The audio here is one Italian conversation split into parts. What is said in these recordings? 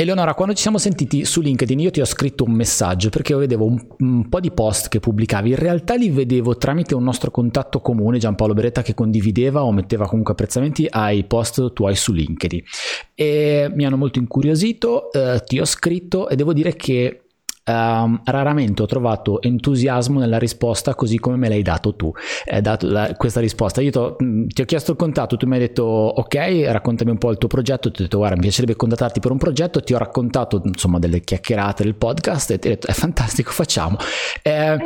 Eleonora, quando ci siamo sentiti su LinkedIn io ti ho scritto un messaggio perché io vedevo un, un, po' di post che pubblicavi, in realtà li vedevo tramite un nostro contatto comune, Giampaolo Beretta, che condivideva o metteva comunque apprezzamenti ai post tuoi su LinkedIn. E mi hanno molto incuriosito, eh, ti ho scritto e devo dire che Um, raramente ho trovato entusiasmo nella risposta così come me l'hai dato tu, eh, dato la, questa risposta. Io mm, ti ho chiesto il contatto, tu mi hai detto ok, raccontami un po' il tuo progetto, ti ho detto guarda mi piacerebbe contattarti per un progetto, ti ho raccontato insomma delle chiacchierate del podcast e ti ho detto è fantastico, facciamo. Eh,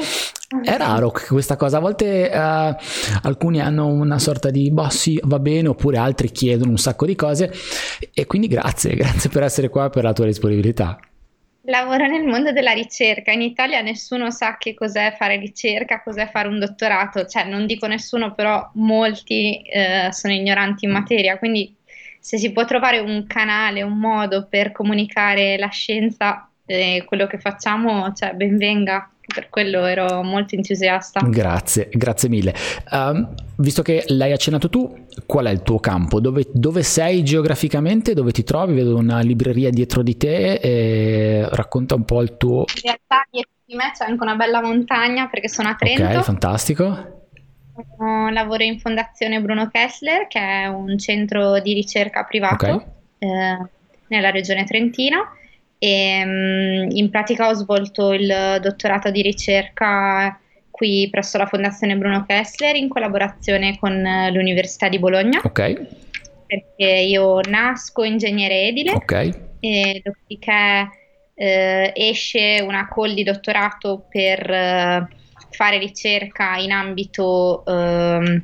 è raro questa cosa, a volte uh, alcuni hanno una sorta di boh sì va bene oppure altri chiedono un sacco di cose e quindi grazie, grazie per essere qua e per la tua disponibilità. Lavoro nel mondo della ricerca. In Italia nessuno sa che cos'è fare ricerca, cos'è fare un dottorato, cioè non dico nessuno, però molti eh, sono ignoranti in materia, quindi se si può trovare un canale, un modo per comunicare la scienza e quello che facciamo, cioè ben venga per quello ero molto entusiasta. Grazie, grazie mille. Um, visto che l'hai accennato tu, qual è il tuo campo? Dove, dove, sei geograficamente? Dove ti trovi? Vedo una libreria dietro di te racconta un po' il tuo... In realtà dietro di me c'è anche una bella montagna perché sono a Trento. Ok, fantastico. Lavoro in Fondazione Bruno Kessler, che è un centro di ricerca privato okay. eh, nella regione trentina e mm, in pratica ho svolto il dottorato di ricerca qui presso la Fondazione Bruno Kessler in collaborazione con l'Università di Bologna. Ok. Perché io nasco ingegnere edile Ok. e dopodiché eh, esce una call di dottorato per eh, fare ricerca in ambito eh,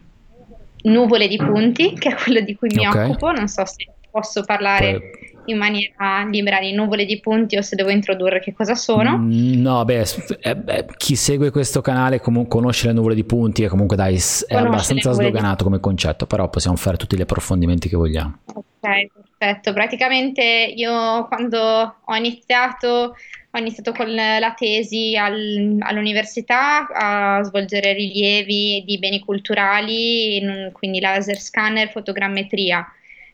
nuvole di punti, che è quello di cui mi okay. occupo. Non so se posso parlare. Poi in maniera libera di nuvole di punti o se devo introdurre che cosa sono? Mm, no, beh, eh, beh chi segue questo canale comunque conosce le nuvole di punti e comunque dai, è abbastanza sdoganato come concetto, però possiamo fare tutti gli approfondimenti che vogliamo. Ok, perfetto. Praticamente io quando ho iniziato ho iniziato con la tesi al, all'università a svolgere rilievi di beni culturali, quindi laser scanner, fotogrammetria.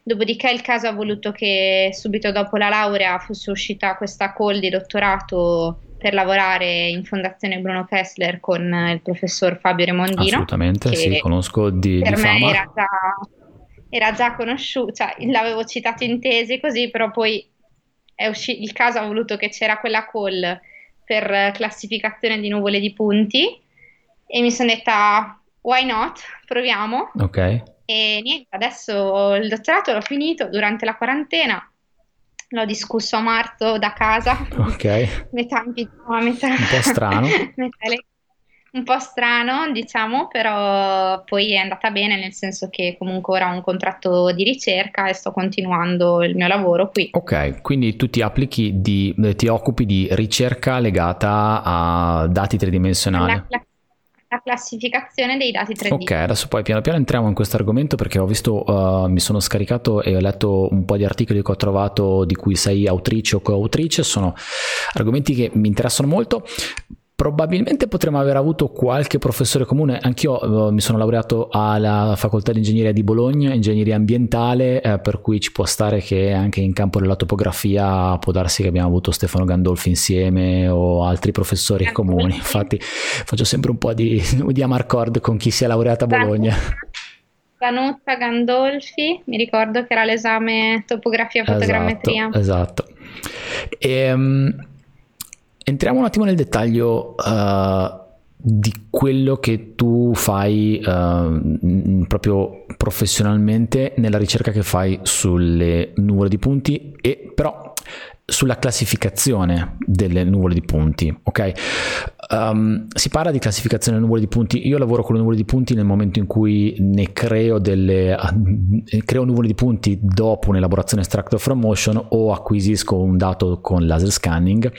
Dopodiché il caso ha voluto che subito dopo la laurea fosse uscita questa call di dottorato per lavorare in Fondazione Bruno Kessler con il professor Fabio Remondino. Assolutamente, sì, conosco di, per di me fama. Era già, era già conosciuto, cioè l'avevo citato in tesi così, però poi usci- il caso ha voluto che c'era quella call per classificazione di nuvole di punti e mi sono detta why not, proviamo. Ok. E niente, adesso il dottorato l'ho finito durante la quarantena, l'ho discusso a marzo da casa. Ok. Metà in pigiama, metà... Un po' strano. un po' strano, diciamo, però poi è andata bene nel senso che comunque ora ho un contratto di ricerca e sto continuando il mio lavoro qui. Ok, quindi tu ti applichi di, ti occupi di ricerca legata a dati tridimensionali. La, la la classificazione dei dati 3D. Ok, adesso poi piano piano entriamo in questo argomento perché ho visto, uh, mi sono scaricato e ho letto un po' di articoli che ho trovato di cui sei autrice o coautrice, sono argomenti che mi interessano molto. Probabilmente potremmo aver avuto qualche professore comune, anch'io uh, mi sono laureato alla facoltà di ingegneria di Bologna, ingegneria ambientale, eh, per cui ci può stare che anche in campo della topografia può darsi che abbiamo avuto Stefano Gandolfi insieme o altri professori comuni, infatti faccio sempre un po' di, di amarcord con chi si è laureata a Bologna. Danutta Gandolfi, mi ricordo che era l'esame topografia fotogrammetria. Esatto. esatto. E, um, Entriamo un attimo nel dettaglio uh, di quello che tu fai uh, proprio professionalmente nella ricerca che fai sulle nuvole di punti e però sulla classificazione delle nuvole di punti, ok? Um, si parla di classificazione delle nuvole di punti. Io lavoro con le nuvole di punti nel momento in cui ne creo delle creo nuvole di punti dopo un'elaborazione extractor from motion o acquisisco un dato con laser scanning.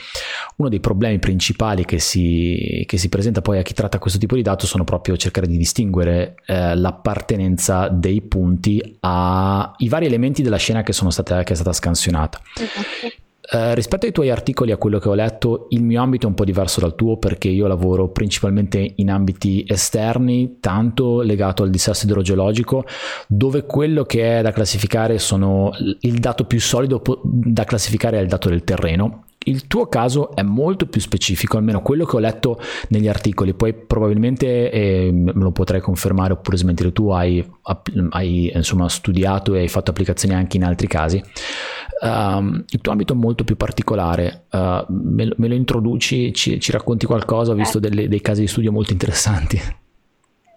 Uno dei problemi principali che si, che si presenta poi a chi tratta questo tipo di dato sono proprio cercare di distinguere eh, l'appartenenza dei punti ai vari elementi della scena che, state, che è stata scansionata. Esatto Uh, rispetto ai tuoi articoli, a quello che ho letto, il mio ambito è un po' diverso dal tuo perché io lavoro principalmente in ambiti esterni, tanto legato al dissesto idrogeologico, dove quello che è da classificare sono il dato più solido da classificare è il dato del terreno il tuo caso è molto più specifico, almeno quello che ho letto negli articoli, poi probabilmente eh, me lo potrai confermare oppure smentire tu, hai, hai insomma, studiato e hai fatto applicazioni anche in altri casi. Um, il tuo ambito è molto più particolare, uh, me, me, lo introduci, ci, ci, racconti qualcosa, ho visto delle, dei casi di studio molto interessanti.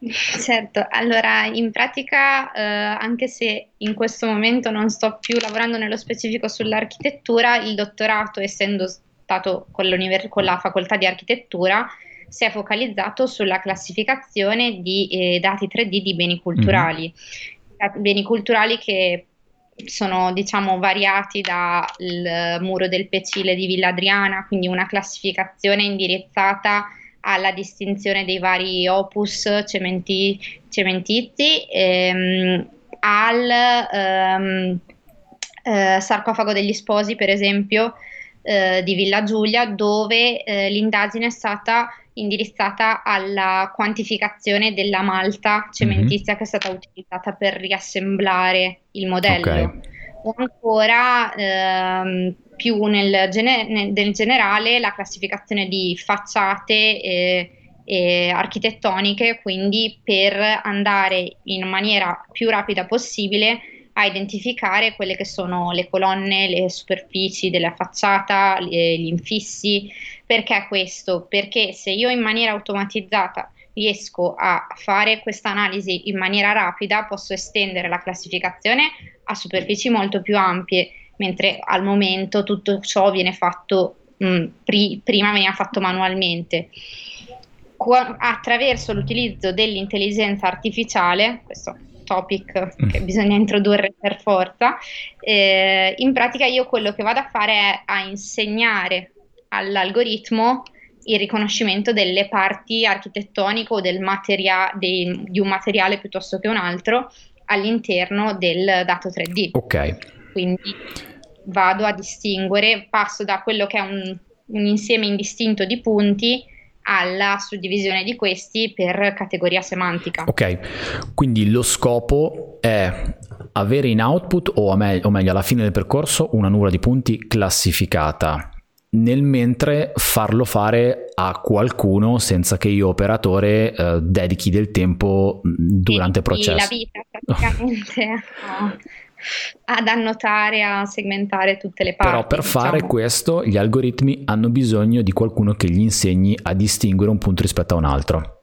Certo, allora in pratica, eh, anche se in questo momento non sto più lavorando nello specifico sull'architettura, il dottorato, essendo stato con, con la facoltà di architettura, si è focalizzato sulla classificazione di eh, dati 3D di beni culturali. Mm-hmm. Beni culturali che sono diciamo variati dal muro del Pecile di Villa Adriana, quindi una classificazione indirizzata alla distinzione dei vari opus cementi, cementizi, ehm, al ehm, eh, sarcofago degli sposi, per esempio, eh, di Villa Giulia, dove eh, l'indagine è stata indirizzata alla quantificazione della malta cementizia mm-hmm. che è stata utilizzata per riassemblare il modello. Okay. O ancora ehm, più nel, gene- nel, generale la classificazione di facciate e, e architettoniche, quindi per andare in maniera più rapida possibile a identificare quelle che sono le colonne, le superfici della facciata, gli infissi. Perché questo? Perché se io in maniera automatizzata riesco a fare questa analisi in maniera rapida, posso estendere la classificazione a superfici molto più ampie mentre al momento tutto ciò viene fatto, mh, mm, pri- prima veniva fatto manualmente. Qua- attraverso l'utilizzo dell'intelligenza artificiale, questo topic che mm. bisogna introdurre per forza, eh, in pratica io quello che vado a fare è a insegnare all'algoritmo il riconoscimento delle parti architettoniche o del materia- dei, di un materiale piuttosto che un altro all'interno del dato 3D. Ok. Quindi vado a distinguere, passo da quello che è un, un insieme indistinto di punti alla suddivisione di questi per categoria semantica. Ok, quindi lo scopo è avere in output o, me- o meglio alla fine del percorso una nuvola di punti classificata nel mentre farlo fare a qualcuno senza che io operatore eh, dedichi del tempo durante il processo. La vita praticamente. ad annotare, a segmentare tutte le parti. Però per diciamo. fare questo gli algoritmi hanno bisogno di qualcuno che gli insegni a distinguere un punto rispetto a un altro.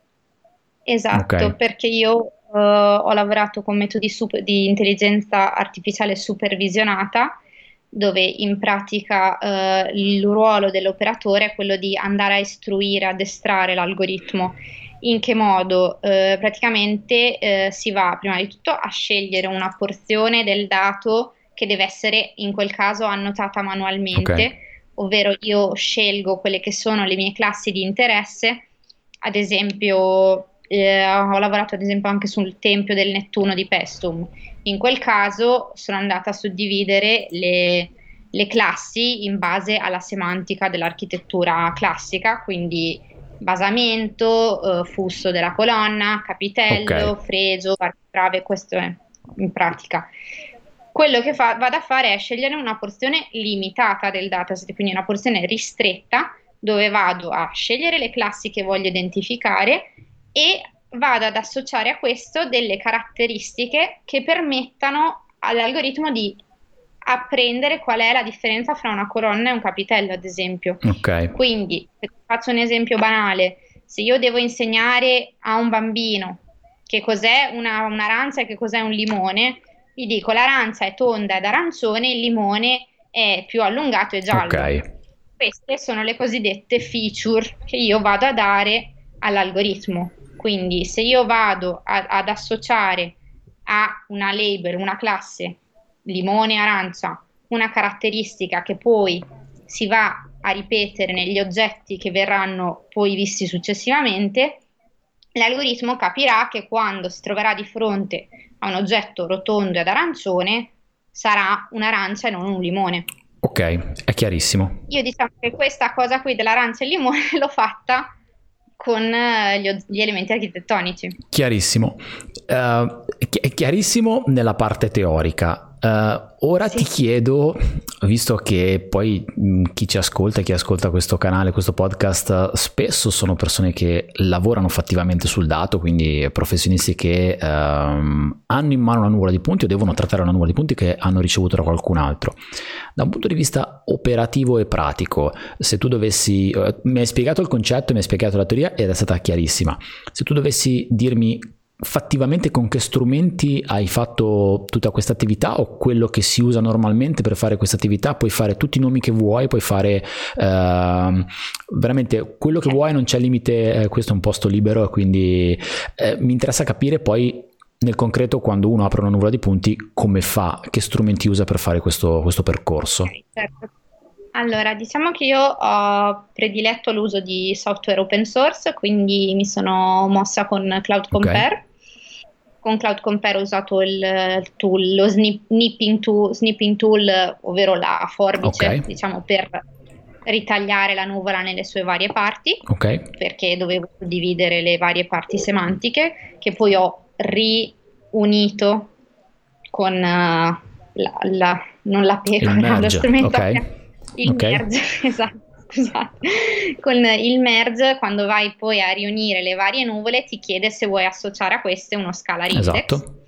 Esatto, okay. perché io uh, ho lavorato con metodi super, di intelligenza artificiale supervisionata dove in pratica uh, il ruolo dell'operatore è quello di andare a istruire, addestrare l'algoritmo. In che modo? Eh, praticamente eh, si va prima di tutto a scegliere una porzione del dato che deve essere in quel caso annotata manualmente, okay. ovvero io scelgo quelle che sono le mie classi di interesse, ad esempio eh, ho lavorato ad esempio anche sul tempio del Nettuno di Pestum, in quel caso sono andata a suddividere le, le classi in base alla semantica dell'architettura classica, quindi basamento, eh, fusto della colonna, capitello, okay. fregio, architrave, questo è in pratica. Quello che fa, vado a fare è scegliere una porzione limitata del dataset, quindi una porzione ristretta dove vado a scegliere le classi che voglio identificare e vado ad associare a questo delle caratteristiche che permettano all'algoritmo di apprendere qual è la differenza fra una colonna e un capitello, ad esempio. Okay. Quindi, faccio un esempio banale, se io devo insegnare a un bambino che cos'è una, un'arancia e che cos'è un limone, gli dico l'arancia è tonda ed arancione, il limone è più allungato e giallo. Okay. Queste sono le cosiddette feature che io vado a dare all'algoritmo. Quindi se io vado a, ad associare a una label, una classe, limone arancia, una caratteristica che poi si va a ripetere negli oggetti che verranno poi visti successivamente, l'algoritmo capirà che quando si troverà di fronte a un oggetto rotondo ed arancione sarà un'arancia e non un limone. Ok, è chiarissimo. Io diciamo che questa cosa qui dell'arancia e il limone l'ho fatta con eh, gli, gli elementi architettonici. Chiarissimo. Uh, è chiarissimo nella parte teorica. Uh, ora sì. ti chiedo, visto che poi chi ci ascolta, chi ascolta questo canale, questo podcast, spesso sono persone che lavorano fattivamente sul dato, quindi professionisti che uh, hanno in mano una nuvola di punti o devono trattare una nuvola di punti che hanno ricevuto da qualcun altro. Da un punto di vista operativo e pratico, se tu dovessi, uh, mi hai spiegato il concetto, mi hai spiegato la teoria ed è stata chiarissima, se tu dovessi dirmi fattivamente con che strumenti hai fatto tutta questa attività o quello che si usa normalmente per fare questa attività? Puoi fare tutti i nomi che vuoi puoi fare uh, veramente quello che vuoi non c'è limite eh, questo è un posto libero quindi eh, mi interessa capire poi nel concreto quando uno apre una nuvola di punti come fa che strumenti usa per fare questo, questo percorso. Certo. Allora, diciamo che io ho prediletto l'uso di software open source, quindi mi sono mossa con Cloud Compare. Okay. Con Cloud Compare ho usato il tool, lo snipping tool, snipping tool ovvero la forbice, okay. diciamo, per ritagliare la nuvola nelle sue varie parti, okay. perché dovevo dividere le varie parti semantiche, che poi ho riunito con uh, la, la, non la pecora, lo strumento. Okay il okay. merge, esatto. Scusate. Con il merge, quando vai poi a riunire le varie nuvole, ti chiede se vuoi associare a queste uno scalar index. Esatto.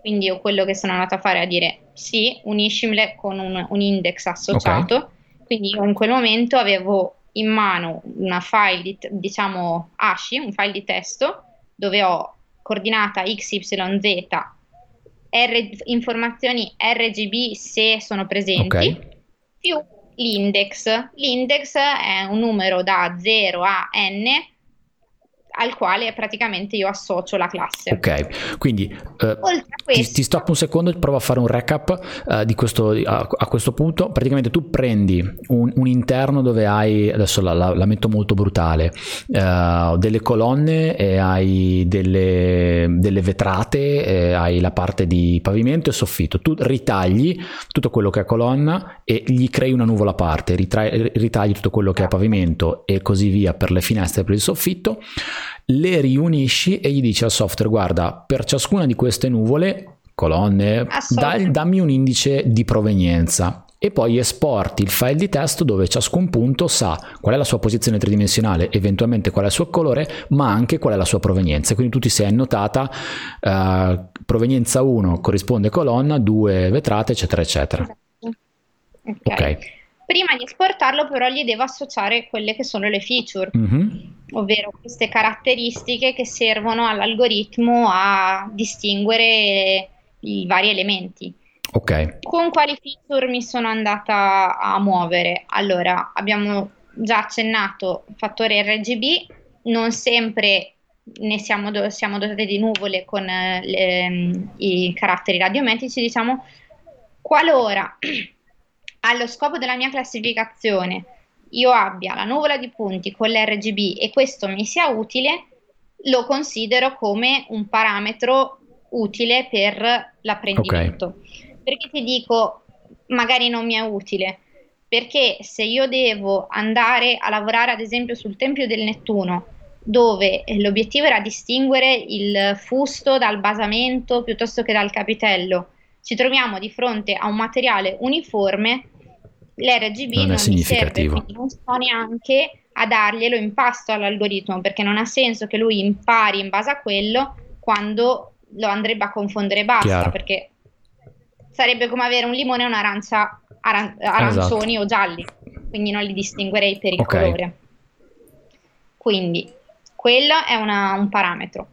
Quindi io quello che sono andata a fare è a dire sì, uniscimele con un, un index associato. Okay. Quindi io in quel momento avevo in mano una file di, diciamo ASCII, un file di testo, dove ho coordinata XYZ, R, informazioni RGB se sono presenti, okay. più l'index. L'index è un numero da 0 a n al quale praticamente io associo la classe. Ok, quindi eh, ti, ti stoppo un secondo e provo a fare un recap eh, di questo, a, a, questo punto. Praticamente tu prendi un, un interno dove hai, adesso la, la, la metto molto brutale, eh, delle colonne e hai delle, delle vetrate, hai la parte di pavimento e soffitto. Tu ritagli tutto quello che è colonna e gli crei una nuvola a parte, ritagli, ritagli tutto quello che è pavimento e così via per le finestre e per il soffitto le riunisci e gli dici al software guarda per ciascuna di queste nuvole colonne dai, dammi un indice di provenienza e poi esporti il file di testo dove ciascun punto sa qual è la sua posizione tridimensionale, eventualmente qual è il suo colore, ma anche qual è la sua provenienza. Quindi tu ti sei annotata uh, provenienza 1 corrisponde colonna, 2 vetrate, eccetera, eccetera. Esatto. Ok. okay. Prima di esportarlo però gli devo associare quelle che sono le feature, mm-hmm. Ovvero queste caratteristiche che servono all'algoritmo a distinguere i vari elementi. Ok. Con quali feature mi sono andata a muovere? Allora, abbiamo già accennato fattore RGB, non sempre ne siamo, do- siamo dotati di nuvole con eh, le, i caratteri radiometrici, diciamo, qualora allo scopo della mia classificazione io abbia la nuvola di punti con l'RGB e questo mi sia utile, lo considero come un parametro utile per l'apprendimento. Okay. Perché ti dico, magari non mi è utile, perché se io devo andare a lavorare ad esempio sul Tempio del Nettuno, dove l'obiettivo era distinguere il fusto dal basamento piuttosto che dal capitello, ci troviamo di fronte a un materiale uniforme, l'RGB non, non è significativo. Serve, non sto neanche a darglielo in pasto all'algoritmo perché non ha senso che lui impari in base a quello quando lo andrebbe a confondere basta Chiaro. perché sarebbe come avere un limone e un'arancia aran- arancioni esatto. o gialli quindi non li distinguerei per il okay. colore quindi quello è una, un parametro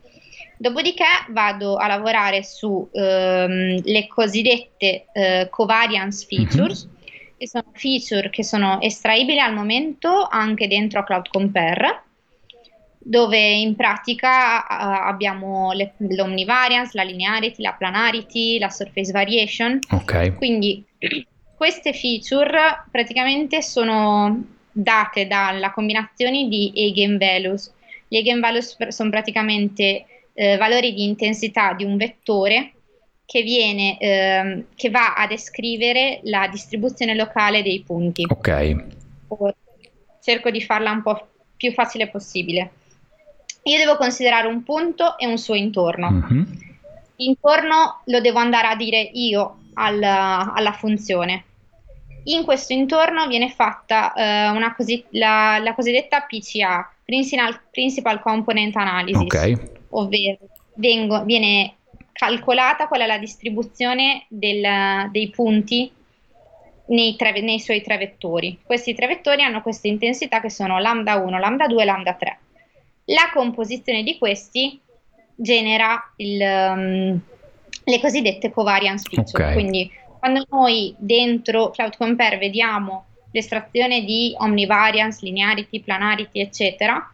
Dopodiché vado a lavorare sulle ehm, cosiddette eh, covariance mhm. features, mm-hmm. Che sono feature che sono estraibili al momento anche dentro a Cloud Compare, dove in pratica uh, abbiamo le, l'omnivariance, la linearity, la planarity, la surface variation. Ok. Quindi queste feature praticamente sono date dalla combinazione di eigenvalues. Gli eigenvalues sono praticamente eh, valori di intensità di un vettore che, viene, ehm, che va a descrivere la distribuzione locale dei punti. Ok. Cerco di farla un po' più facile possibile. Io devo considerare un punto e un suo intorno. Mm-hmm. Intorno lo devo andare a dire io alla, alla funzione. In questo intorno viene fatta uh, cosi- la, la, cosiddetta PCA, Principal, Principal Component Analysis, okay. ovvero vengo, viene calcolata qual è la distribuzione del, dei punti nei, tre, nei, suoi tre vettori. Questi tre vettori hanno queste intensità che sono lambda 1, lambda 2 e lambda 3. La composizione di questi genera il, um, le cosiddette covariance feature. Okay. Quindi quando noi dentro Cloud Compare vediamo l'estrazione di omnivariance, linearity, planarity, eccetera,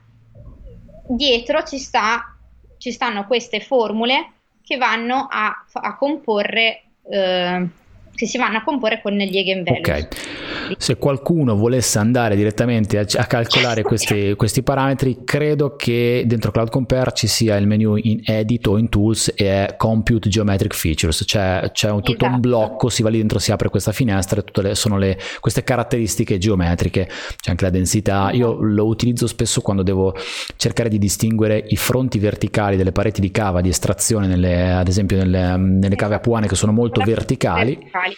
dietro ci, sta, ci stanno queste formule che vanno a, a comporre eh, che si vanno a comporre con gli eigenvalue. Ok. Se qualcuno volesse andare direttamente a, a calcolare questi, questi, parametri, credo che dentro Cloud Compare ci sia il menu in Edit o in Tools e è Compute Geometric Features, c'è, c'è un, tutto esatto. un blocco, si va lì dentro, si apre questa finestra e tutte le, sono le, queste caratteristiche geometriche, c'è anche la densità. Io lo utilizzo spesso quando devo cercare di distinguere i fronti verticali delle pareti di cava di estrazione, nelle, ad esempio nelle, nelle cave apuane che sono molto verticali. verticali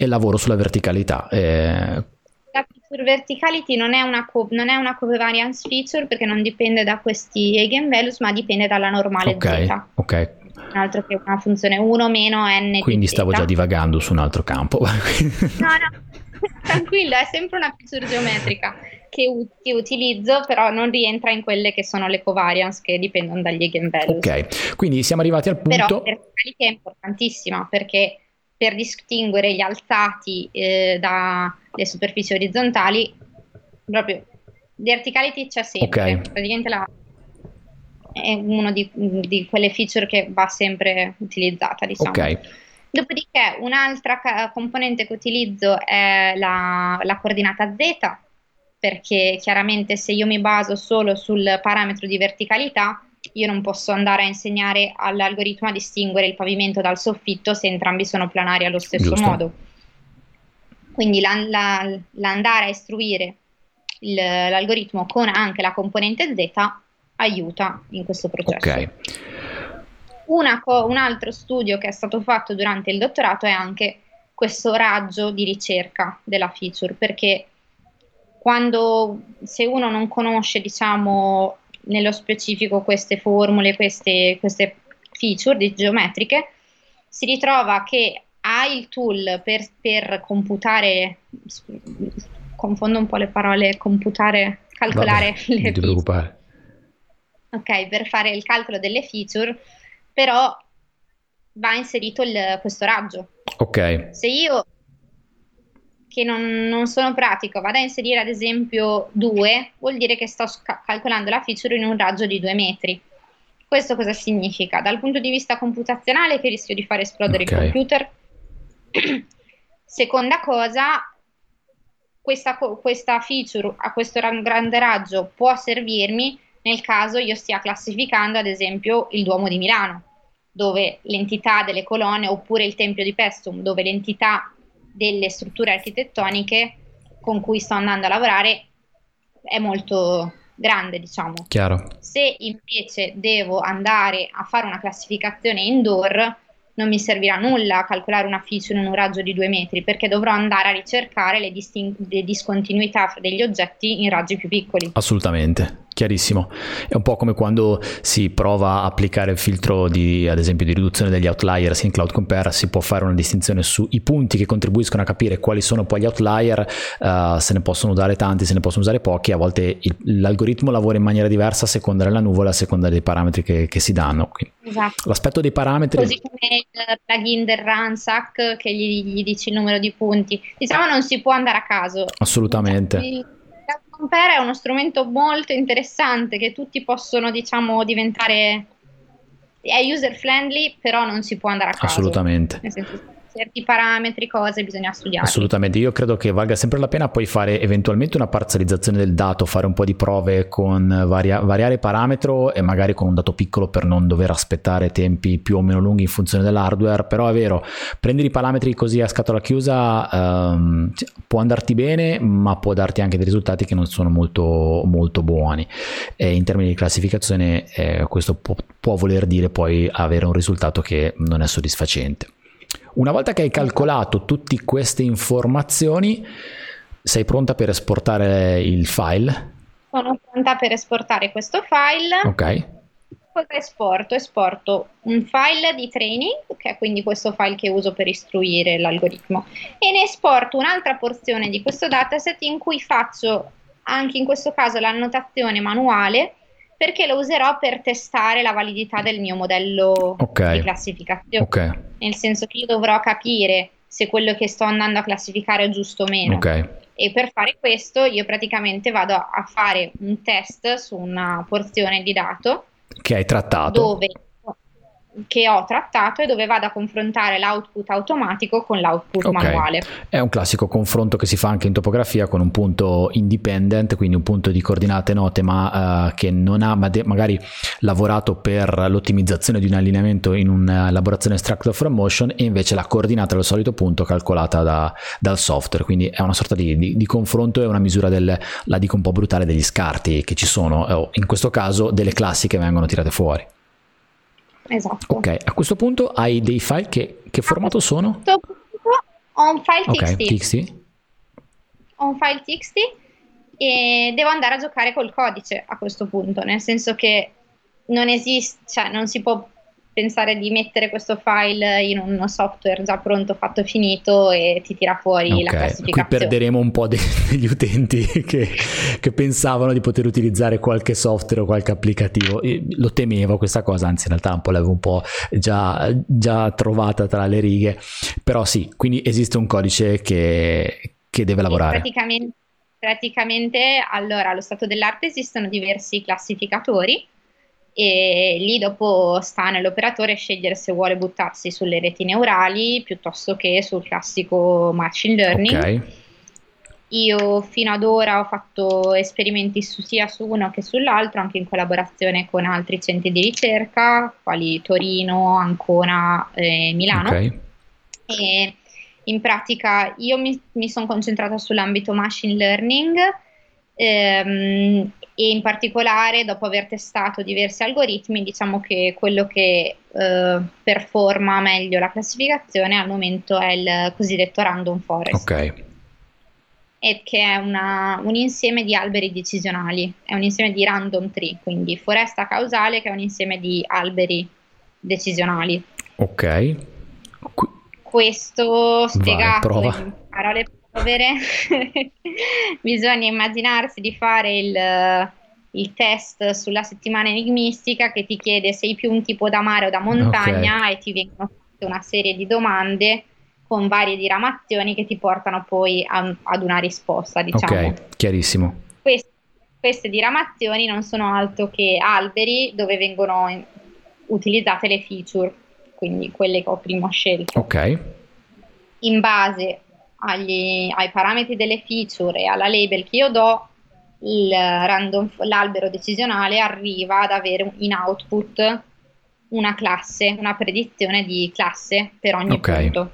e lavoro sulla verticalità. Eh, la feature verticality non è, una co- non è una covariance feature perché non dipende da questi eigenvalues, ma dipende dalla normale okay, z. Ok. Un altro che una funzione 1 meno n. Quindi stavo già divagando su un altro campo. no, no, tranquillo, è sempre una feature geometrica che, u- che, utilizzo, però non rientra in quelle che sono le covariance che dipendono dagli eigenvalues. Ok, quindi siamo arrivati al punto. Però la verticality è importantissima perché per distinguere gli alzati eh, dalle superfici orizzontali, proprio verticality c'è sempre, okay. praticamente la, è una di, di, quelle feature che va sempre utilizzata, diciamo. Okay. Dopodiché un'altra ca- componente che utilizzo è la, la coordinata z, perché chiaramente se io mi baso solo sul parametro di verticalità, io non posso andare a insegnare all'algoritmo a distinguere il pavimento dal soffitto se entrambi sono planari allo stesso Giusto. modo. Quindi la, la, l'andare a istruire il, l'algoritmo con anche la componente z aiuta in questo processo. Okay. Co- un altro studio che è stato fatto durante il dottorato è anche questo raggio di ricerca della feature, perché quando se uno non conosce, diciamo, nello specifico queste formule, queste, queste feature di geometriche, si ritrova che ha il tool per, per computare, confondo un po' le parole, computare, calcolare Vabbè, le non ti preoccupare. Ok, per fare il calcolo delle feature, però va inserito il, questo raggio. Ok. Se io che non, non, sono pratico, vado a inserire ad esempio 2, vuol dire che sto sca- calcolando la feature in un raggio di 2 metri. Questo cosa significa? Dal punto di vista computazionale che rischio di far esplodere okay. il computer. Seconda cosa, questa, questa, feature a questo grande raggio può servirmi nel caso io stia classificando ad esempio il Duomo di Milano, dove l'entità delle colonne, oppure il Tempio di Pestum, dove l'entità delle strutture architettoniche con cui sto andando a lavorare è molto grande, diciamo. Chiaro. Se invece devo andare a fare una classificazione indoor, non mi servirà nulla calcolare una feature in un raggio di due metri perché dovrò andare a ricercare le, distin- le discontinuità degli oggetti in raggi più piccoli. Assolutamente chiarissimo. È un po' come quando si prova a applicare il filtro di, ad esempio, di riduzione degli outliers in Cloud Compare, si può fare una distinzione sui punti che contribuiscono a capire quali sono poi gli outlier, uh, se ne possono usare tanti, se ne possono usare pochi, a volte il, l'algoritmo lavora in maniera diversa a seconda della nuvola, a seconda dei parametri che, che si danno. esatto. L'aspetto dei parametri... Così come il plugin del Ransack che gli, gli dice il numero di punti. Diciamo non si può andare a caso. Assolutamente. Compare è uno strumento molto interessante che tutti possono, diciamo, diventare è user friendly, però non si può andare a caso. Assolutamente. Certi parametri, cose, bisogna studiare. Assolutamente, io credo che valga sempre la pena poi fare eventualmente una parzializzazione del dato, fare un po' di prove con varia- variare parametro e magari con un dato piccolo per non dover aspettare tempi più o meno lunghi in funzione dell'hardware, però è vero, prendere i parametri così a scatola chiusa um, può andarti bene, ma può darti anche dei risultati che non sono molto, molto buoni. E in termini di classificazione eh, questo può, può voler dire poi avere un risultato che non è soddisfacente. Una volta che hai calcolato tutte queste informazioni, sei pronta per esportare il file? Sono pronta per esportare questo file. Ok. Cosa esporto? Esporto un file di training, che è quindi questo file che uso per istruire l'algoritmo, e ne esporto un'altra porzione di questo dataset in cui faccio anche in questo caso l'annotazione manuale perché lo userò per testare la validità del mio modello okay. di classificazione. Okay. Nel senso che io dovrò capire se quello che sto andando a classificare è giusto o meno. Okay. E per fare questo io praticamente vado a fare un test su una porzione di dato che hai trattato. Dove che ho trattato e dove vado a confrontare l'output automatico con l'output okay. manuale. È un classico confronto che si fa anche in topografia con un punto independent, quindi un punto di coordinate note, ma uh, che non ha magari lavorato per l'ottimizzazione di un allineamento in un'elaborazione extractor from motion e invece la coordinata del solito punto calcolata da, dal software. Quindi è una sorta di, di, di confronto e una misura del, la dico un po' brutale, degli scarti che ci sono, in questo caso delle classi che vengono tirate fuori. Esatto. Ok, a questo punto hai dei file che, che formato sono? Ho un file okay, TXT. TXT. Ho un file TXT e devo andare a giocare col codice a questo punto, nel senso che non esiste, cioè non si può pensare di mettere questo file in uno software già pronto, fatto, finito e ti tira fuori okay. la classificazione. Qui perderemo un po' de- degli utenti che, che, pensavano di poter utilizzare qualche software o qualche applicativo. Io lo temevo questa cosa, anzi in realtà un po' l'avevo un po' già, già trovata tra le righe, però sì, quindi esiste un codice che, che deve lavorare. Praticamente, praticamente, allora, allo stato dell'arte esistono diversi classificatori e lì dopo sta nell'operatore scegliere se vuole buttarsi sulle reti neurali piuttosto che sul classico machine learning. Okay. Io fino ad ora ho fatto esperimenti su, sia su uno che sull'altro, anche in collaborazione con altri centri di ricerca, quali Torino, Ancona e Milano. Okay. E in pratica io mi, mi sono concentrata sull'ambito machine learning ehm, e in particolare dopo aver testato diversi algoritmi diciamo che quello che eh, performa meglio la classificazione al momento è il cosiddetto random forest. Ok. E che è una, un insieme di alberi decisionali, è un insieme di random tree, quindi foresta causale che è un insieme di alberi decisionali. Ok. Qu- Questo spiegato Vai, in parole bisogna immaginarsi di fare il, il, test sulla settimana enigmistica che ti chiede sei più un tipo da mare o da montagna okay. e ti vengono fatte una serie di domande con varie diramazioni che ti portano poi a, ad una risposta, diciamo. Ok, chiarissimo. Queste, queste diramazioni non sono altro che alberi dove vengono utilizzate le feature, quindi quelle che ho prima scelto. Ok. In base agli, ai parametri delle feature e alla label che io do, random, l'albero decisionale arriva ad avere in output una classe, una predizione di classe per ogni okay. punto.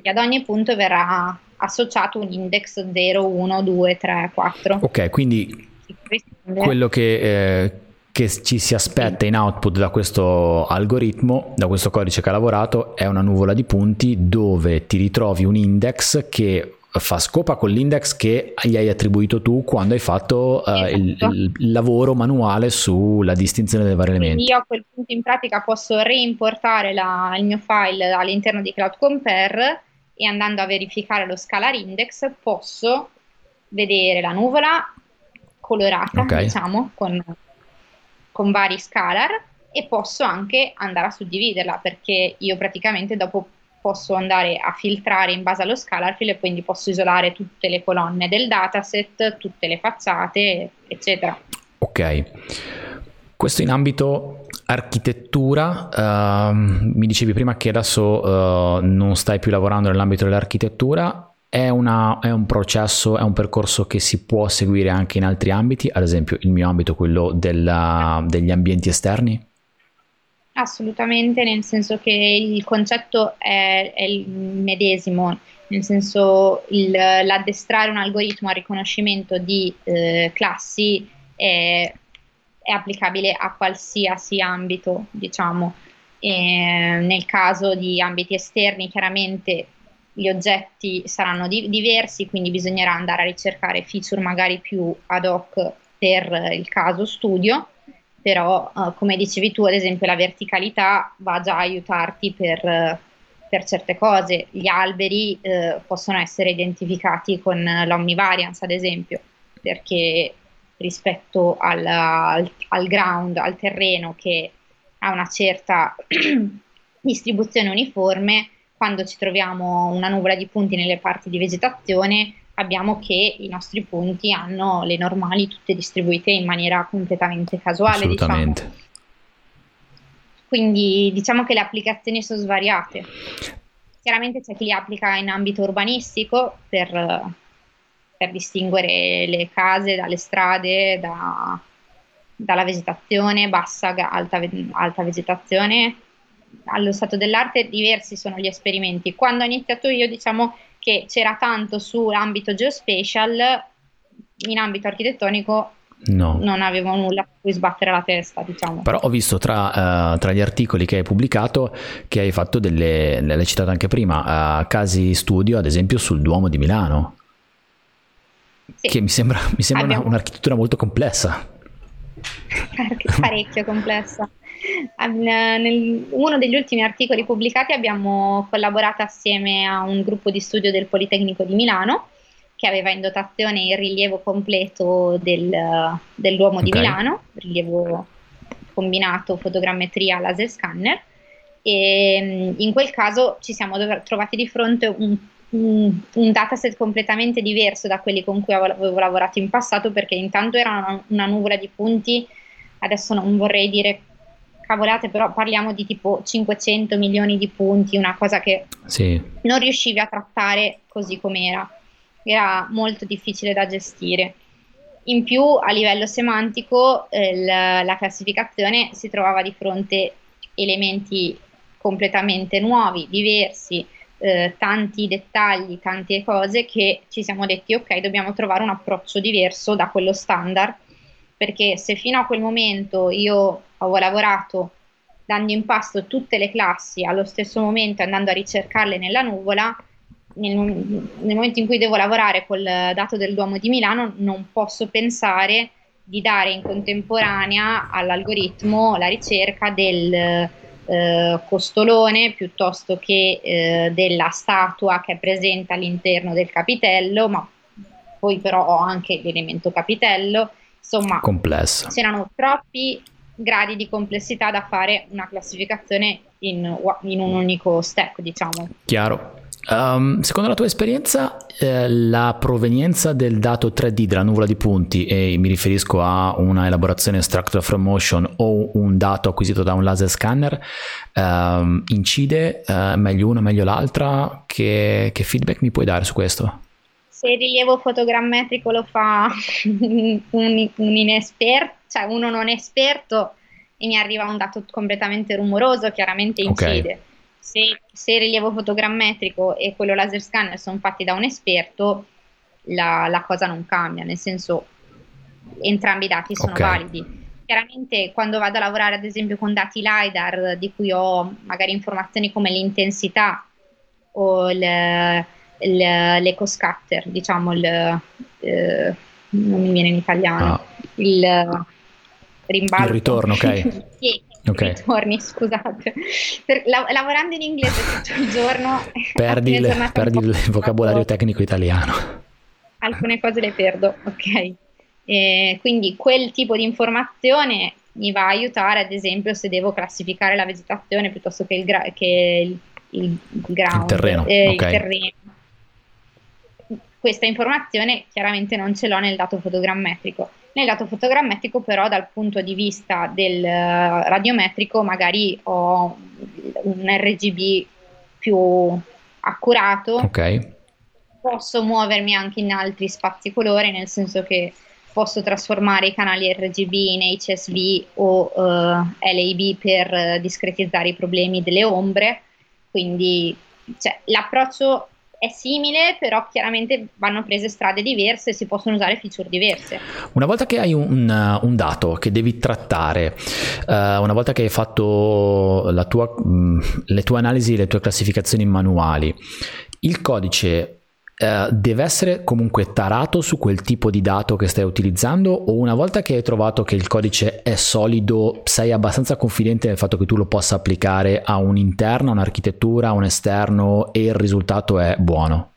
E ad ogni punto verrà associato un index 0, 1, 2, 3, 4. Ok, quindi quello che, eh, che ci si aspetta in output da questo algoritmo, da questo codice che ha lavorato, è una nuvola di punti dove ti ritrovi un index che fa scopa con l'index che gli hai attribuito tu quando hai fatto uh, esatto. il, il, lavoro manuale sulla distinzione dei vari elementi. Io a quel punto in pratica posso reimportare la, il mio file all'interno di Cloud Compare e andando a verificare lo scalar index posso vedere la nuvola colorata, okay. diciamo, con con vari scalar e posso anche andare a suddividerla perché io praticamente dopo posso andare a filtrare in base allo scalar fill e quindi posso isolare tutte le colonne del dataset, tutte le facciate, eccetera. Ok. Questo in ambito architettura, uh, mi dicevi prima che adesso uh, non stai più lavorando nell'ambito dell'architettura, è, una, è, un processo, è un percorso che si può seguire anche in altri ambiti, ad esempio il mio ambito, quello della, degli ambienti esterni? Assolutamente, nel senso che il concetto è, è il medesimo, nel senso il, l'addestrare un algoritmo a riconoscimento di eh, classi è, è, applicabile a qualsiasi ambito, diciamo. E nel caso di ambiti esterni, chiaramente gli oggetti saranno di- diversi, quindi bisognerà andare a ricercare feature magari più ad hoc per il caso studio, però uh, come dicevi tu, ad esempio la verticalità va già a aiutarti per, per certe cose. Gli alberi uh, possono essere identificati con l'omnivariance, ad esempio, perché rispetto al, al, al ground, al terreno che ha una certa distribuzione uniforme, quando ci troviamo una nuvola di punti nelle parti di vegetazione, abbiamo che i nostri punti hanno le normali tutte distribuite in maniera completamente casuale. Diciamo. Assolutamente. Diciamo. Quindi diciamo che le applicazioni sono svariate. Chiaramente c'è chi li applica in ambito urbanistico per, per distinguere le case dalle strade, da, dalla vegetazione, bassa, alta, alta vegetazione, allo stato dell'arte diversi sono gli esperimenti. Quando ho iniziato io, diciamo che c'era tanto sull'ambito geospatial, in ambito architettonico no. non avevo nulla a cui sbattere la testa, diciamo. Però ho visto tra, uh, tra, gli articoli che hai pubblicato che hai fatto delle, l'hai citato anche prima, uh, casi studio ad esempio sul Duomo di Milano. Sì. Che mi sembra, mi sembra Abbiamo... una, un'architettura molto complessa. Parecchio complessa. Nel, uno degli ultimi articoli pubblicati abbiamo collaborato assieme a un gruppo di studio del Politecnico di Milano che aveva in dotazione il rilievo completo del, dell'uomo okay. di Milano, rilievo combinato fotogrammetria laser scanner e in quel caso ci siamo trovati di fronte un, un, un, dataset completamente diverso da quelli con cui avevo lavorato in passato perché intanto era una, una nuvola di punti, adesso non vorrei dire cavolate, però parliamo di tipo 500 milioni di punti, una cosa che sì. non riuscivi a trattare così com'era. Era molto difficile da gestire. In più, a livello semantico, eh, la, la classificazione si trovava di fronte elementi completamente nuovi, diversi, eh, tanti dettagli, tante cose che ci siamo detti ok, dobbiamo trovare un approccio diverso da quello standard, perché se fino a quel momento io avevo lavorato dando in pasto tutte le classi allo stesso momento andando a ricercarle nella nuvola, nel, nel, momento in cui devo lavorare col dato del Duomo di Milano non posso pensare di dare in contemporanea all'algoritmo la ricerca del eh, costolone piuttosto che eh, della statua che è presente all'interno del capitello, ma poi però ho anche l'elemento capitello. Insomma, Complesso. c'erano troppi gradi di complessità da fare una classificazione in, in un unico stack, diciamo. Chiaro. Um, secondo la tua esperienza, eh, la provenienza del dato 3D della nuvola di punti, e mi riferisco a una elaborazione structure from motion o un dato acquisito da un laser scanner, um, incide uh, meglio una, meglio l'altra? Che, che feedback mi puoi dare su questo? Se il rilievo fotogrammetrico lo fa un, un inesperto, cioè uno non esperto e mi arriva un dato completamente rumoroso, chiaramente incide. Okay. Se, se, il rilievo fotogrammetrico e quello laser scanner sono fatti da un esperto, la, la cosa non cambia, nel senso entrambi i dati sono okay. validi. Chiaramente quando vado a lavorare ad esempio con dati LiDAR di cui ho magari informazioni come l'intensità o il, il, l'eco scatter, diciamo il, eh, non mi viene in italiano, ah. il rimbalzo. Il ritorno, ok. sì, okay. ritorni, scusate. Per, la, lavorando in inglese tutto il giorno... Perdi, le, perdi il vocabolario tecnico italiano. Alcune cose le perdo, ok. E quindi quel tipo di informazione mi va a aiutare, ad esempio, se devo classificare la vegetazione piuttosto che il, gra- che il, il, il ground, il terreno. Eh, okay. il terreno questa informazione chiaramente non ce l'ho nel dato fotogrammetrico. Nel dato fotogrammetrico però dal punto di vista del eh, radiometrico magari ho un RGB più accurato. Ok. Posso muovermi anche in altri spazi colore, nel senso che posso trasformare i canali RGB in HSV o uh, eh, LAB per uh, discretizzare i problemi delle ombre. Quindi cioè, l'approccio è simile, però chiaramente vanno prese strade diverse si possono usare feature diverse. Una volta che hai un, un dato che devi trattare, uh, una volta che hai fatto tua, mh, le tue analisi, le tue classificazioni manuali, il codice Uh, deve essere comunque tarato su quel tipo di dato che stai utilizzando o una volta che hai trovato che il codice è solido sei abbastanza confidente nel fatto che tu lo possa applicare a un interno, a un'architettura, a un esterno e il risultato è buono?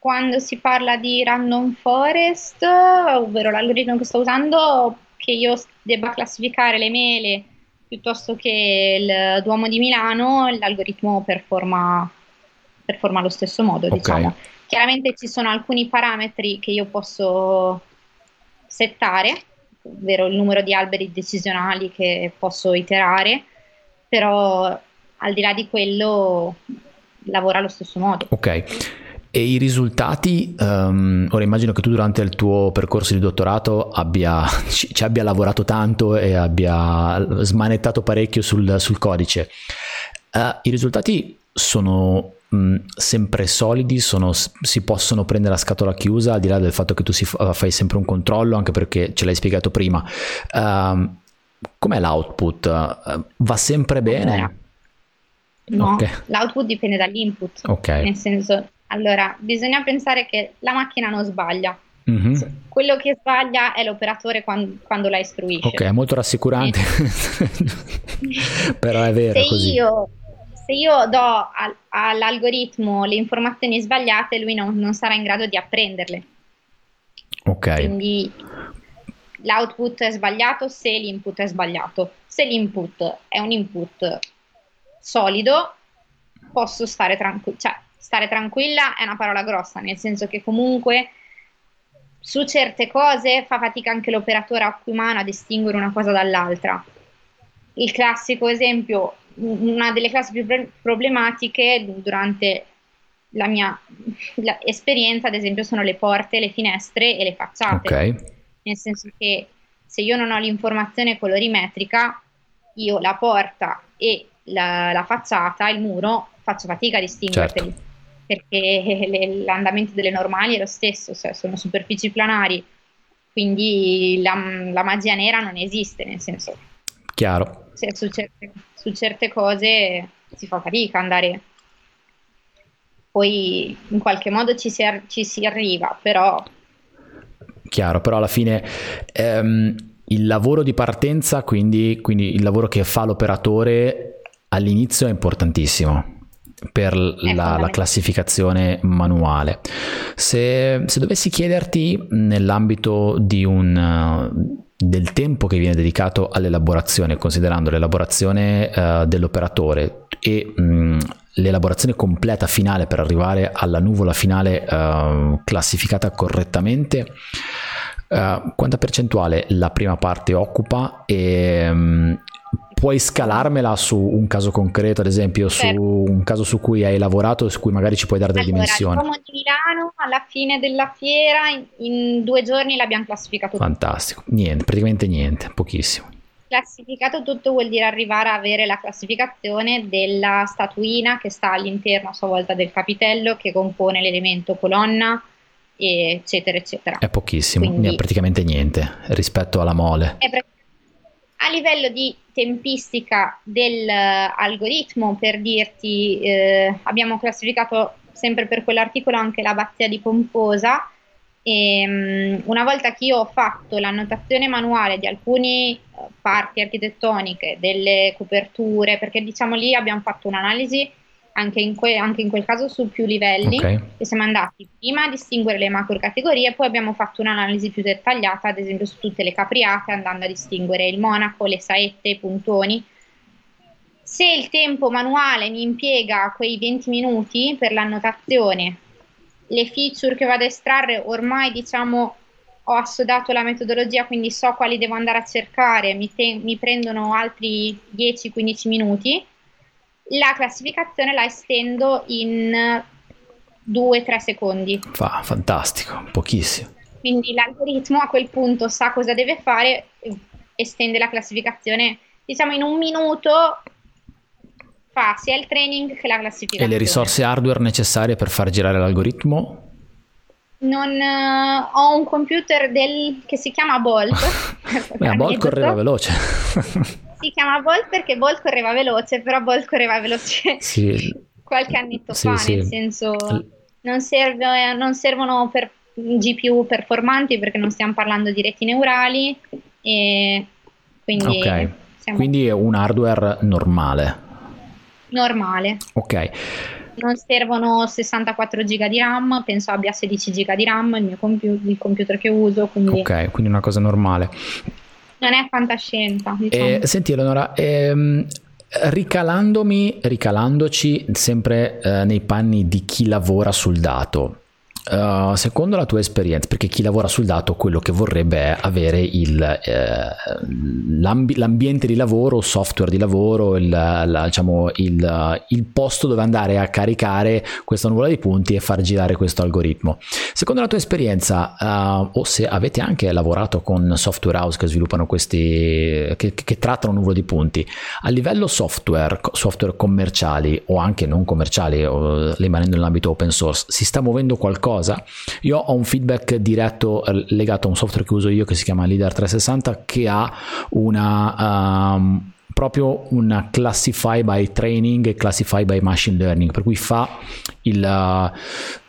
Quando si parla di random forest, ovvero l'algoritmo che sto usando, che io debba classificare le mele piuttosto che il Duomo di Milano, l'algoritmo performa performa allo stesso modo, okay. diciamo. Chiaramente ci sono alcuni parametri che io posso settare, ovvero il numero di alberi decisionali che posso iterare, però al di là di quello lavora allo stesso modo. Ok. E i risultati, um, ora immagino che tu durante il tuo percorso di dottorato abbia, ci, ci, abbia lavorato tanto e abbia smanettato parecchio sul, sul codice. Uh, I risultati sono mh, sempre solidi, sono, si possono prendere a scatola chiusa, al di là del fatto che tu si fa, fai sempre un controllo, anche perché ce l'hai spiegato prima. Uh, com'è l'output? Uh, va sempre bene? No, okay. l'output dipende dall'input. Ok. Nel senso, allora, bisogna pensare che la macchina non sbaglia. Mm-hmm. Quello che sbaglia è l'operatore quando, quando la istruisce. Ok, è molto rassicurante, però è vero. Se così. io se io do al, all'algoritmo le informazioni sbagliate, lui non, non, sarà in grado di apprenderle. Ok. Quindi l'output è sbagliato se l'input è sbagliato. Se l'input è un input solido, posso stare tranquilla. Cioè, stare tranquilla è una parola grossa, nel senso che comunque su certe cose fa fatica anche l'operatore a occhio umano a distinguere una cosa dall'altra. Il classico esempio, una delle classi più problematiche durante la mia la esperienza, ad esempio, sono le porte, le finestre e le facciate. Okay. Nel senso che se io non ho l'informazione colorimetrica, io la porta e la, la facciata, il muro, faccio fatica a distinguerli. Certo. Perché le, l'andamento delle normali è lo stesso, cioè sono superfici planari, quindi la, la magia nera non esiste, nel senso. Chiaro. Se su certe su certe cose si fa fatica andare. Poi in qualche modo ci si, ar- ci si arriva, però... Chiaro, però alla fine ehm, il lavoro di partenza, quindi, quindi il lavoro che fa l'operatore all'inizio è importantissimo per la, la, classificazione manuale. Se, se, dovessi chiederti nell'ambito di un, del tempo che viene dedicato all'elaborazione, considerando l'elaborazione uh, dell'operatore e mh, l'elaborazione completa finale per arrivare alla nuvola finale uh, classificata correttamente, uh, quanta percentuale la prima parte occupa e um, puoi scalarmela su un caso concreto, ad esempio, certo. su un caso su cui hai lavorato, su cui magari ci puoi dare delle allora, dimensioni. Allora, di Milano, alla fine della fiera, in, in due giorni l'abbiamo classificato Fantastico, tutto. niente, praticamente niente, pochissimo. Classificato tutto vuol dire arrivare a avere la classificazione della statuina che sta all'interno a sua volta del capitello che compone l'elemento colonna, eccetera, eccetera. È pochissimo, Quindi, è praticamente niente rispetto alla mole. È praticamente a livello di tempistica dell'algoritmo, per dirti, eh, abbiamo classificato sempre per quell'articolo anche l'abbazia di Pomposa. E, um, una volta che io ho fatto l'annotazione manuale di alcune uh, parti architettoniche, delle coperture, perché diciamo lì abbiamo fatto un'analisi anche in, que- anche in, quel caso su più livelli okay. e siamo andati prima a distinguere le macro categorie poi abbiamo fatto un'analisi più dettagliata ad esempio su tutte le capriate andando a distinguere il monaco, le saette, i puntoni se il tempo manuale mi impiega quei 20 minuti per l'annotazione le feature che vado a estrarre ormai diciamo ho assodato la metodologia, quindi so quali devo andare a cercare, mi, te- mi prendono altri 10-15 minuti. La classificazione la estendo in 2-3 secondi. Fa, fantastico, pochissimo. Quindi l'algoritmo a quel punto sa cosa deve fare, estende la classificazione, diciamo in un minuto fa sia il training che la classificazione. E le risorse hardware necessarie per far girare l'algoritmo? Non, uh, ho un computer del, che si chiama Bolt. Beh, Bolt correva veloce. si chiama Bolt perché Bolt correva veloce, però Bolt correva veloce sì. qualche annetto sì, fa, sì. nel senso non, serve, non servono per GPU performanti perché non stiamo parlando di reti neurali e quindi, okay. quindi è un hardware normale. Normale. Ok non servono 64 giga di RAM, penso abbia 16 giga di RAM il mio computer, il computer che uso. Quindi... Ok, quindi una cosa normale. Non è fantascienza. Diciamo. Eh, senti Eleonora, ehm, ricalandomi, ricalandoci sempre eh, nei panni di chi lavora sul dato, Uh, secondo la tua esperienza, perché chi lavora sul dato quello che vorrebbe è avere il, eh, l'ambi- l'ambiente di lavoro, software di lavoro, il, la, diciamo, il, il, posto dove andare a caricare questa nuvola di punti e far girare questo algoritmo. Secondo la tua esperienza, uh, o se avete anche lavorato con software house che sviluppano questi, che, che trattano nuvole di punti, a livello software, software commerciali o anche non commerciali, o rimanendo nell'ambito open source, si sta muovendo qualcosa? Cosa. Io ho un feedback diretto eh, legato a un software che uso io che si chiama Leader 360 che ha una... Um, proprio una classify by training e classify by machine learning, per cui fa il uh,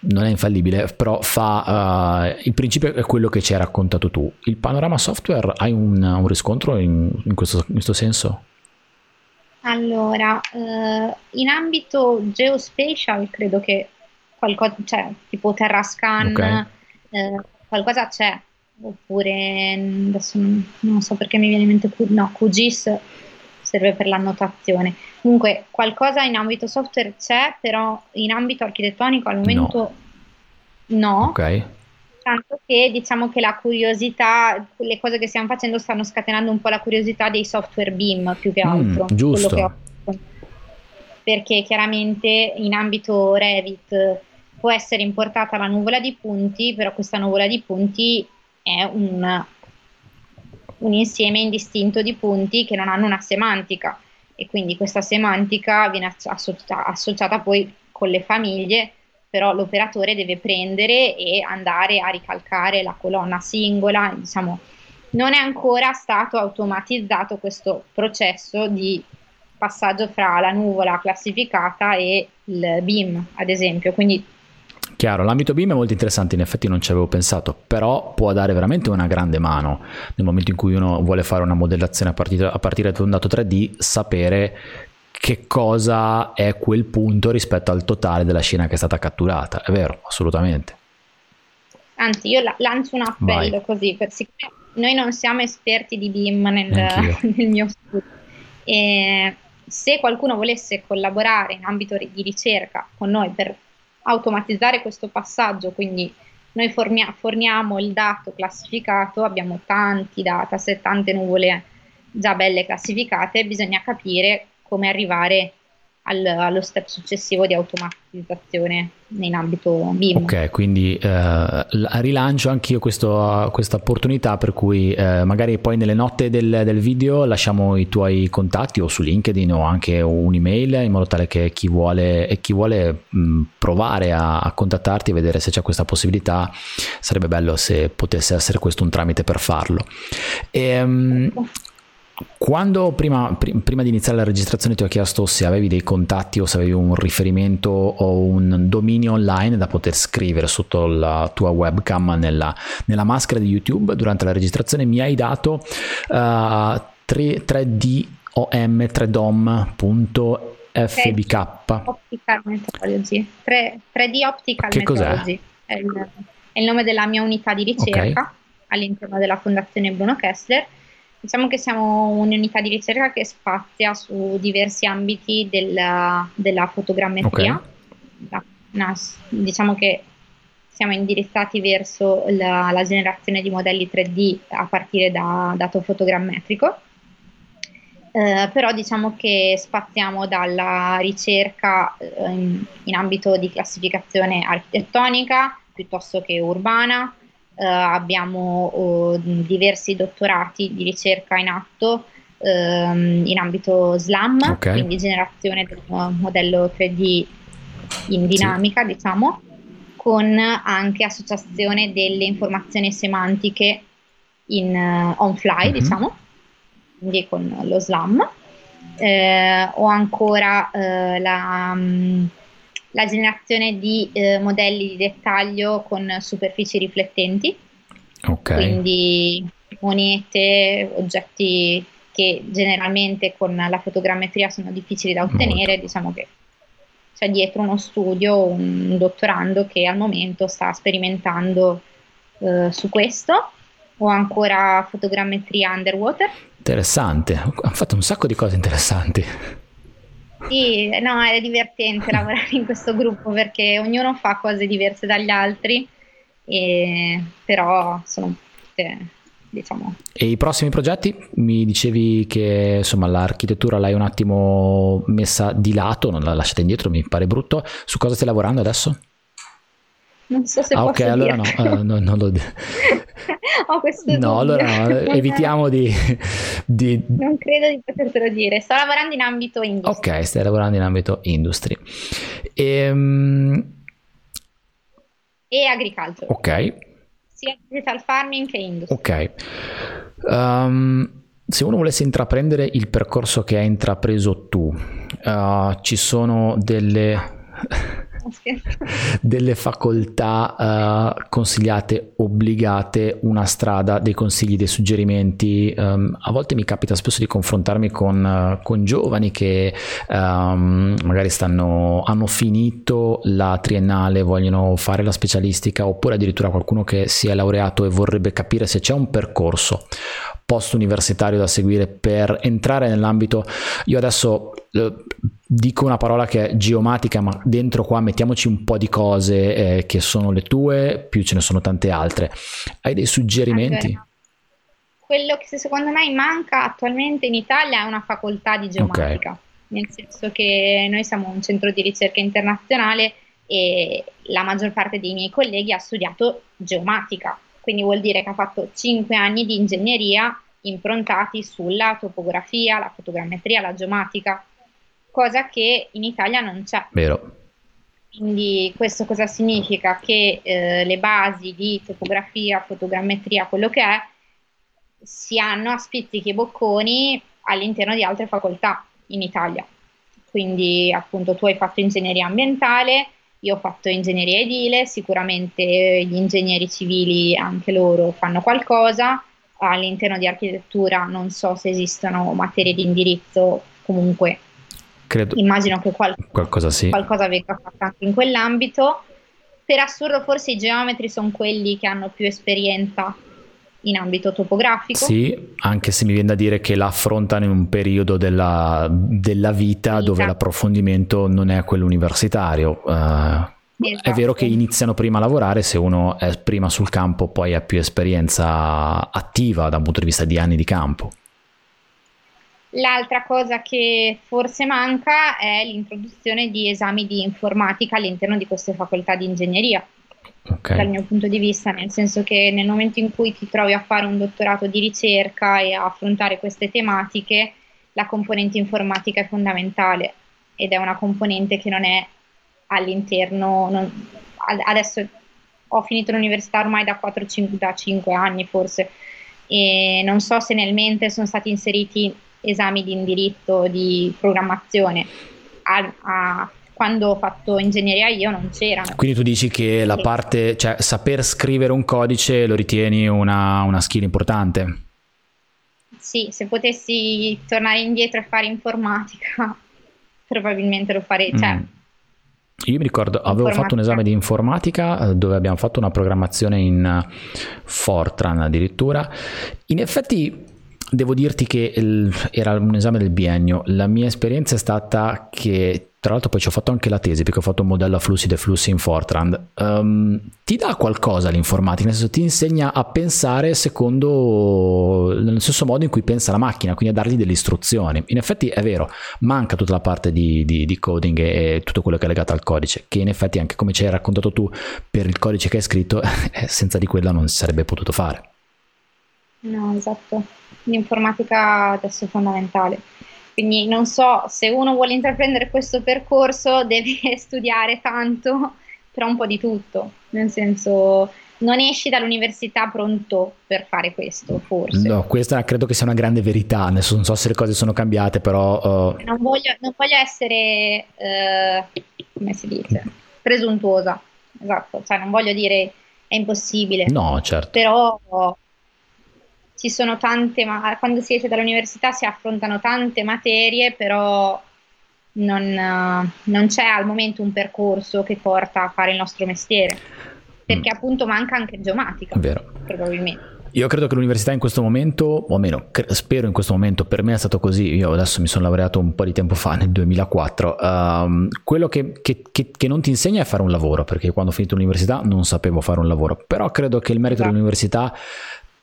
non è infallibile, però fa uh, il principio è quello che ci hai raccontato tu. Il panorama software hai un, un riscontro in, in, questo, in, questo, senso? Allora, uh, in ambito geospatial credo che qualcosa, cioè tipo TerraScan, okay. eh, qualcosa c'è, oppure adesso non, non, so perché mi viene in mente, no, QGIS serve per l'annotazione. Comunque qualcosa in ambito software c'è, però in ambito architettonico al momento no. no. Ok. Tanto che diciamo che la curiosità, le cose che stiamo facendo stanno scatenando un po' la curiosità dei software BIM più che mm, altro. Mm, giusto. Perché chiaramente in ambito Revit può essere importata la nuvola di punti, però questa nuvola di punti è un, un insieme indistinto di punti che non hanno una semantica. E quindi questa semantica viene associata, associata poi con le famiglie, però l'operatore deve prendere e andare a ricalcare la colonna singola, diciamo, non è ancora stato automatizzato questo processo di passaggio fra la nuvola classificata e il BIM, ad esempio, quindi Chiaro, l'ambito BIM è molto interessante, in effetti non ci avevo pensato, però può dare veramente una grande mano nel momento in cui uno vuole fare una modellazione a partire, a partire da un dato 3D, sapere che cosa è quel punto rispetto al totale della scena che è stata catturata. È vero, assolutamente. Anzi, io la- lancio un appello Vai. così, per siccome noi non siamo esperti di BIM nel, nel mio studio. E se qualcuno volesse collaborare in ambito di ricerca con noi per automatizzare questo passaggio, quindi noi formia- forniamo il dato classificato, abbiamo tanti dataset, tante nuvole già belle classificate, bisogna capire come arrivare al, allo step successivo di automatizzazione in ambito BIM. Ok, quindi eh, rilancio anch'io questo, questa opportunità per cui eh, magari poi nelle note del, del, video lasciamo i tuoi contatti o su LinkedIn o anche un'email in modo tale che chi vuole, chi vuole mh, provare a, a, contattarti e vedere se c'è questa possibilità sarebbe bello se potesse essere questo un tramite per farlo. E, um, quando prima, pr- prima, di iniziare la registrazione ti ho chiesto se avevi dei contatti o se avevi un riferimento o un dominio online da poter scrivere sotto la tua webcam nella, nella maschera di YouTube, durante la registrazione mi hai dato uh, 3, 3DOM, 3DOM.fbk. Optical Methodology. 3, d Optical che Methodology. È il, è il, nome della mia unità di ricerca okay. all'interno della Fondazione Bruno Kessler Diciamo che siamo un'unità di ricerca che spazia su diversi ambiti della, della fotogrammetria. Okay. No, diciamo che siamo indirizzati verso la, la generazione di modelli 3D a partire da dato fotogrammetrico. Eh, però diciamo che spaziamo dalla ricerca eh, in, in, ambito di classificazione architettonica piuttosto che urbana, eh, abbiamo oh, diversi dottorati di ricerca in atto ehm, in ambito SLAM, okay. quindi generazione del modello 3D in dinamica, sì. diciamo, con anche associazione delle informazioni semantiche in uh, on fly, mm-hmm. diciamo, quindi con lo SLAM. Eh, o ancora eh, la, um, la, generazione di eh, modelli di dettaglio con superfici riflettenti, okay. quindi monete, oggetti che generalmente con la fotogrammetria sono difficili da ottenere, Molto. diciamo che c'è dietro uno studio, un dottorando che al momento sta sperimentando eh, su questo, o ancora fotogrammetria underwater. Interessante, hanno fatto un sacco di cose interessanti. Sì, no, è divertente lavorare in questo gruppo perché ognuno fa cose diverse dagli altri, e, però sono tutte diciamo. E i prossimi progetti? Mi dicevi che insomma l'architettura l'hai un attimo messa di lato, non la lasciate indietro, mi pare brutto. Su cosa stai lavorando adesso? Non so se ah, ok, allora no, uh, no, non lo Ho questo No, dubbio. allora no, evitiamo di, di, Non credo di potertelo dire. Sto lavorando in ambito industry. Ok, stai lavorando in ambito industry. Ehm... E agricoltura. Ok sia digital farming che industry. Ok. Um, se uno volesse intraprendere il percorso che hai intrapreso tu, uh, ci sono delle delle facoltà uh, consigliate, obbligate, una strada, dei consigli, dei suggerimenti. Um, a volte mi capita spesso di confrontarmi con, uh, con giovani che um, magari stanno, hanno finito la triennale, vogliono fare la specialistica, oppure addirittura qualcuno che si è laureato e vorrebbe capire se c'è un percorso post universitario da seguire per entrare nell'ambito. Io adesso eh, dico una parola che è geomatica, ma dentro qua mettiamoci un po' di cose eh, che sono le tue, più ce ne sono tante altre. Hai dei suggerimenti? Allora, quello che secondo me manca attualmente in Italia è una facoltà di geomatica, okay. nel senso che noi siamo un centro di ricerca internazionale e la maggior parte dei miei colleghi ha studiato geomatica, quindi vuol dire che ha fatto 5 anni di ingegneria improntati sulla topografia, la fotogrammetria, la geomatica, cosa che in Italia non c'è. Vero. Quindi questo cosa significa? Che eh, le basi di topografia, fotogrammetria, quello che è, si hanno a spizzichi e bocconi all'interno di altre facoltà in Italia. Quindi appunto tu hai fatto ingegneria ambientale, io ho fatto ingegneria edile, sicuramente gli ingegneri civili anche loro fanno qualcosa, all'interno di architettura non so se esistono materie di indirizzo, comunque Credo. immagino che qual- qualcosa, sì. qualcosa venga fatto anche in quell'ambito. Per assurdo forse i geometri sono quelli che hanno più esperienza in ambito topografico. Sì, anche se mi viene da dire che l'affrontano in un periodo della, della vita, vita, dove l'approfondimento non è quello universitario. Uh, esatto. È vero che iniziano prima a lavorare, se uno è prima sul campo poi ha più esperienza attiva da un punto di vista di anni di campo. L'altra cosa che forse manca è l'introduzione di esami di informatica all'interno di queste facoltà di ingegneria okay. dal mio punto di vista, nel senso che nel momento in cui ti trovi a fare un dottorato di ricerca e a affrontare queste tematiche, la componente informatica è fondamentale ed è una componente che non è all'interno, non, adesso ho finito l'università ormai da 4-5 da 5 anni forse e non so se nel mente sono stati inseriti esami di indirizzo di programmazione a, a quando ho fatto ingegneria io non c'erano. Quindi tu dici che la parte, cioè saper scrivere un codice lo ritieni una, una skill importante? Sì, se potessi tornare indietro e fare informatica probabilmente lo farei. Cioè, mm. Io mi ricordo, avevo fatto un esame di informatica eh, dove abbiamo fatto una programmazione in eh, Fortran addirittura. In effetti devo dirti che il, era un esame del biennio. La mia esperienza è stata che tra l'altro poi ci ho fatto anche la tesi perché ho fatto un modello a flussi dei flussi in Fortran, um, ti dà qualcosa l'informatica, nel senso ti insegna a pensare secondo, nel stesso modo in cui pensa la macchina, quindi a dargli delle istruzioni. In effetti è vero, manca tutta la parte di, di, di coding e tutto quello che è legato al codice, che in effetti anche come ci hai raccontato tu per il codice che hai scritto, eh, senza di quella non si sarebbe potuto fare. No, esatto. L'informatica adesso è fondamentale. Quindi non so se uno vuole intraprendere questo percorso deve studiare tanto per un po' di tutto, nel senso non esci dall'università pronto per fare questo, forse. No, questa credo che sia una grande verità, adesso non so se le cose sono cambiate, però... Uh... Non, voglio, non, voglio, essere, uh, come si dice, presuntuosa, esatto, cioè non voglio dire è impossibile. No, certo. Però ci sono tante, ma quando si esce dall'università si affrontano tante materie, però non, non, c'è al momento un percorso che porta a fare il nostro mestiere, perché mm. appunto manca anche geomatica, Vero. probabilmente. Io credo che l'università in questo momento, o almeno spero in questo momento, per me è stato così, io adesso mi sono laureato un po' di tempo fa, nel 2004, um, ehm, quello che, che, che, che, non ti insegna è fare un lavoro, perché quando ho finito l'università non sapevo fare un lavoro, però credo che il merito esatto. dell'università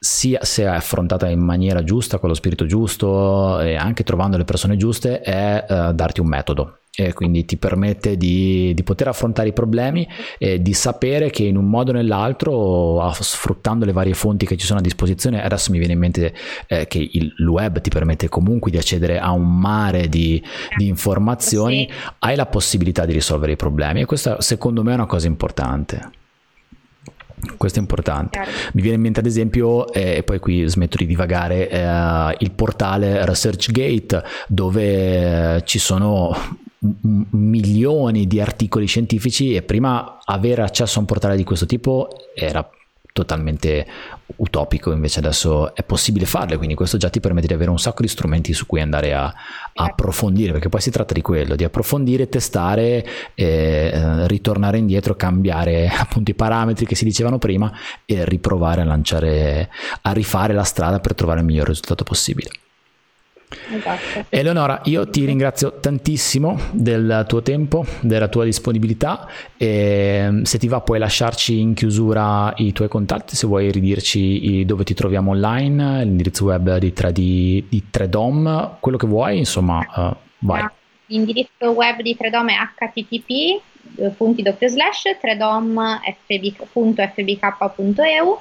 sia se è affrontata in maniera giusta, con lo spirito giusto e anche trovando le persone giuste, è uh, darti un metodo e quindi ti permette di, di, poter affrontare i problemi e di sapere che in un modo o nell'altro, sfruttando le varie fonti che ci sono a disposizione, adesso mi viene in mente eh, che il, web ti permette comunque di accedere a un mare di, di informazioni, sì. hai la possibilità di risolvere i problemi e questa secondo me è una cosa importante. Questo è importante. Mi viene in mente ad esempio, e eh, poi qui smetto di divagare, eh, il portale ResearchGate dove ci sono milioni di articoli scientifici e prima avere accesso a un portale di questo tipo era totalmente utopico, invece adesso è possibile farlo, quindi questo già ti permette di avere un sacco di strumenti su cui andare a, a approfondire, perché poi si tratta di quello, di approfondire, testare, eh, ritornare indietro, cambiare appunto i parametri che si dicevano prima e riprovare a lanciare, a rifare la strada per trovare il miglior risultato possibile. Esatto. Eleonora, io ti ringrazio tantissimo del tuo tempo, della tua disponibilità e mm, se ti va puoi lasciarci in chiusura i tuoi contatti, se vuoi ridirci dove ti troviamo online, l'indirizzo web di 3D, di 3DOM, quello che vuoi, insomma, uh, vai. L'indirizzo web di 3DOM è http punti doppio slash 3dom.fbk.eu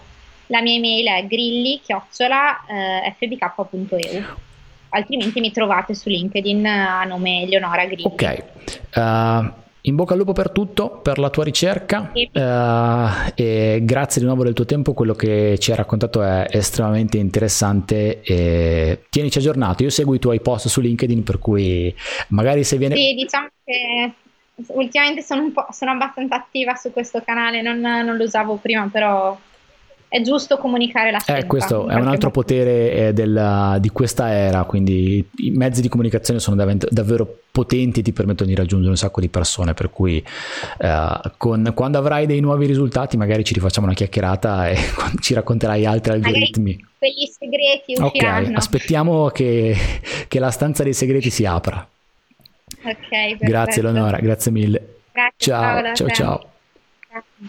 la mia email è grilli chiocciola eh, fbk.eu altrimenti mi trovate su LinkedIn a nome Eleonora Grilli. Ok. Uh, in bocca al lupo per tutto, per la tua ricerca sì. uh, e grazie di nuovo del tuo tempo, quello che ci hai raccontato è estremamente interessante e tienici aggiornato, io seguo i tuoi post su LinkedIn per cui magari se viene... Sì, diciamo che ultimamente sono, sono abbastanza attiva su questo canale, non, non lo usavo prima però è giusto comunicare la scelta. Eh, questo è un altro modo. potere eh, della, di questa era, quindi i mezzi di comunicazione sono davvero, davvero potenti e ti permettono di raggiungere un sacco di persone, per cui eh, con, quando avrai dei nuovi risultati magari ci rifacciamo una chiacchierata e ci racconterai altri algoritmi. Magari quegli segreti usciranno. Ok, aspettiamo che, che la stanza dei segreti si apra. Ok, Grazie Leonora, grazie mille. Grazie, ciao, ciao, ciao. ciao.